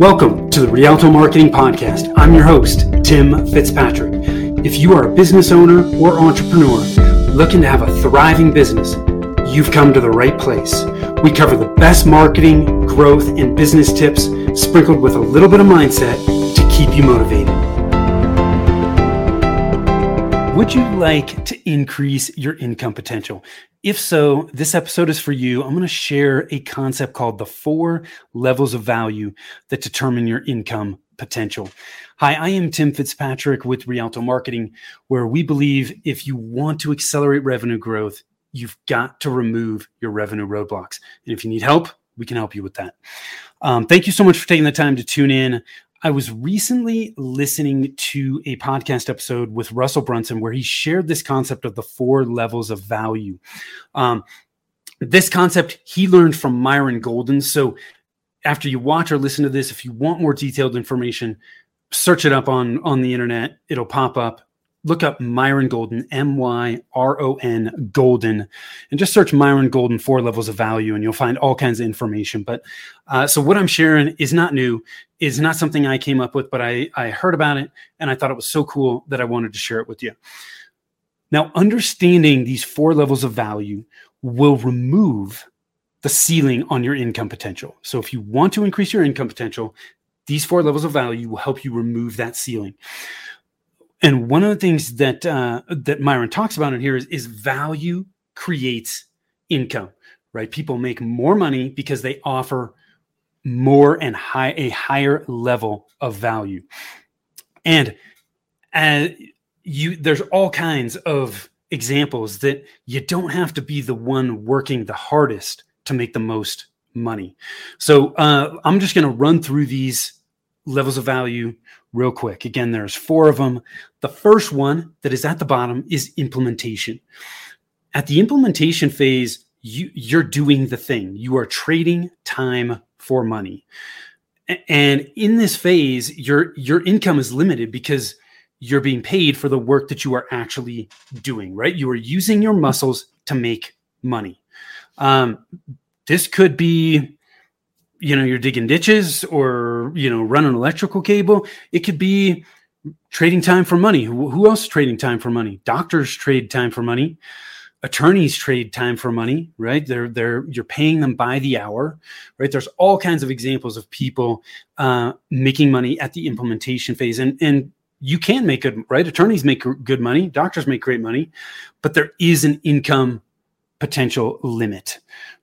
Welcome to the Rialto Marketing Podcast. I'm your host, Tim Fitzpatrick. If you are a business owner or entrepreneur looking to have a thriving business, you've come to the right place. We cover the best marketing, growth, and business tips sprinkled with a little bit of mindset to keep you motivated. Would you like to increase your income potential? If so, this episode is for you. I'm going to share a concept called the four levels of value that determine your income potential. Hi, I am Tim Fitzpatrick with Rialto Marketing, where we believe if you want to accelerate revenue growth, you've got to remove your revenue roadblocks. And if you need help, we can help you with that. Um, thank you so much for taking the time to tune in. I was recently listening to a podcast episode with Russell Brunson where he shared this concept of the four levels of value. Um, this concept he learned from Myron Golden. So after you watch or listen to this, if you want more detailed information, search it up on on the internet. It'll pop up look up Myron Golden, M Y R O N Golden, and just search Myron Golden four levels of value, and you'll find all kinds of information. But uh, so what I'm sharing is not new, is not something I came up with, but I I heard about it and I thought it was so cool that I wanted to share it with you. Now, understanding these four levels of value will remove the ceiling on your income potential. So if you want to increase your income potential, these four levels of value will help you remove that ceiling. And one of the things that uh, that Myron talks about in here is, is value creates income, right? People make more money because they offer more and high a higher level of value. And uh, you there's all kinds of examples that you don't have to be the one working the hardest to make the most money. So uh, I'm just going to run through these levels of value real quick. Again, there's four of them. The first one that is at the bottom is implementation. At the implementation phase, you, you're doing the thing. You are trading time for money. And in this phase, your your income is limited because you're being paid for the work that you are actually doing, right? You are using your muscles to make money. Um, this could be you know you're digging ditches or you know running electrical cable it could be trading time for money. Who else is trading time for money? Doctors trade time for money. Attorneys trade time for money right? They're they're you're paying them by the hour right? There's all kinds of examples of people uh, making money at the implementation phase. And and you can make good right? Attorneys make good money. Doctors make great money. But there is an income potential limit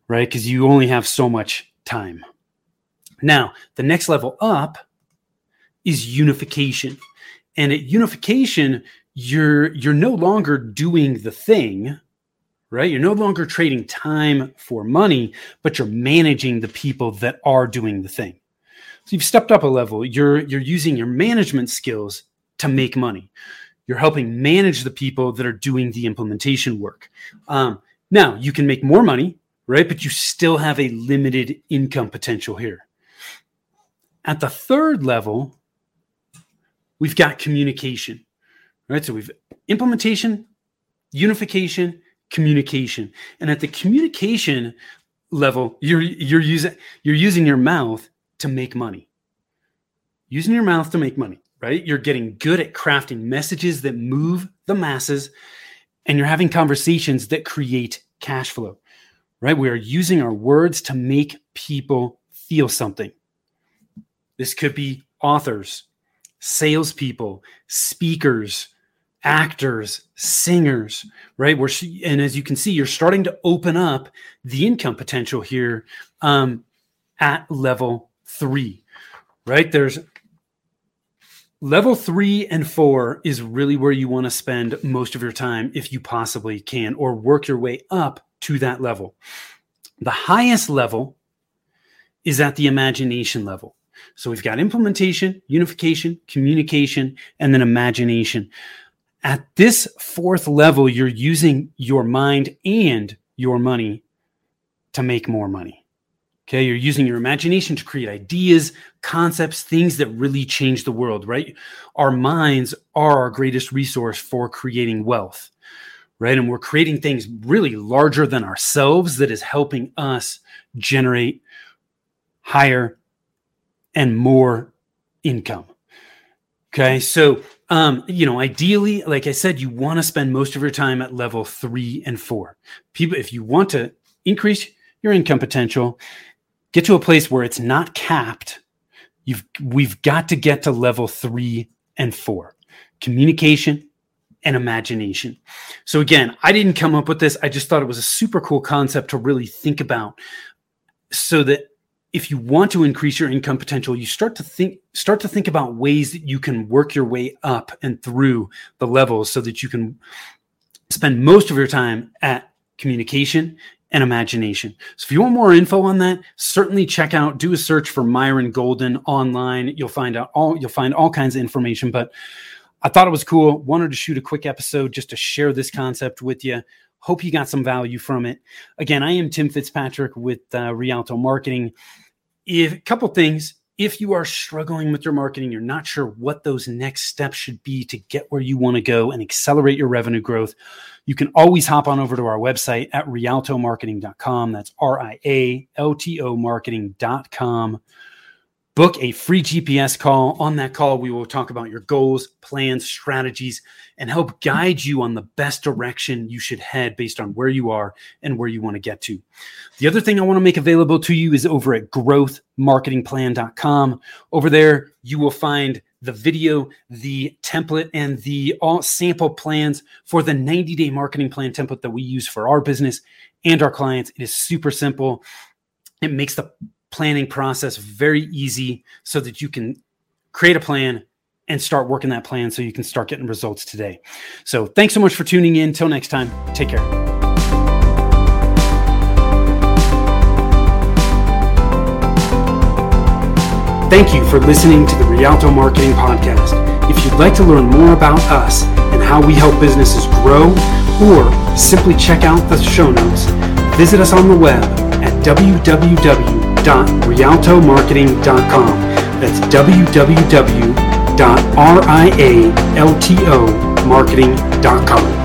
right? Because you only have so much time now, the next level up is unification. And at unification, you're you're no longer doing the thing, right? You're no longer trading time for money, but you're managing the people that are doing the thing. So you've stepped up a level. You're you're using your management skills to make money. You're helping manage the people that are doing the implementation work. Um, now you can make more money, right? But you still have a limited income potential here. At the third level, we've got communication, right? So we've implementation, unification, communication. And at the communication level, you're you're using you're using your mouth to make money. Using your mouth to make money, right? You're getting good at crafting messages that move the masses and you're having conversations that create cash flow. Right? We are using our words to make people feel something. This could be authors, salespeople, speakers, actors, singers, right? Where she, and as you can see, you're starting to open up the income potential here um, at level three, right? There's level three and four is really where you want to spend most of your time if you possibly can, or work your way up to that level. The highest level is at the imagination level. So we've got implementation, unification, communication, and then imagination. At this fourth level, you're using your mind and your money to make more money. Okay, you're using your imagination to create ideas, concepts, things that really change the world, right? Our minds are our greatest resource for creating wealth, right? And we're creating things really larger than ourselves that is helping us generate higher and more income. Okay. So, um, you know, ideally, like I said, you want to spend most of your time at level three and four. People, if you want to increase your income potential, get to a place where it's not capped. You've, we've got to get to level three and four communication and imagination. So, again, I didn't come up with this. I just thought it was a super cool concept to really think about so that if you want to increase your income potential you start to think start to think about ways that you can work your way up and through the levels so that you can spend most of your time at communication and imagination. So if you want more info on that, certainly check out do a search for Myron Golden online. You'll find out all you'll find all kinds of information, but I thought it was cool. Wanted to shoot a quick episode just to share this concept with you. Hope you got some value from it. Again, I am Tim Fitzpatrick with uh, Rialto Marketing. If a couple things, if you are struggling with your marketing, you're not sure what those next steps should be to get where you want to go and accelerate your revenue growth, you can always hop on over to our website at rialtomarketing.com. That's R I A L T O marketing.com book a free GPS call. On that call, we will talk about your goals, plans, strategies, and help guide you on the best direction you should head based on where you are and where you want to get to. The other thing I want to make available to you is over at growthmarketingplan.com. Over there, you will find the video, the template, and the all sample plans for the 90 day marketing plan template that we use for our business and our clients. It is super simple. It makes the planning process very easy so that you can create a plan and start working that plan so you can start getting results today. So, thanks so much for tuning in. Until next time, take care. Thank you for listening to the Rialto Marketing Podcast. If you'd like to learn more about us and how we help businesses grow, or simply check out the show notes, visit us on the web at www www.rialtomarketing.com. That's www.rialtomarketing.com.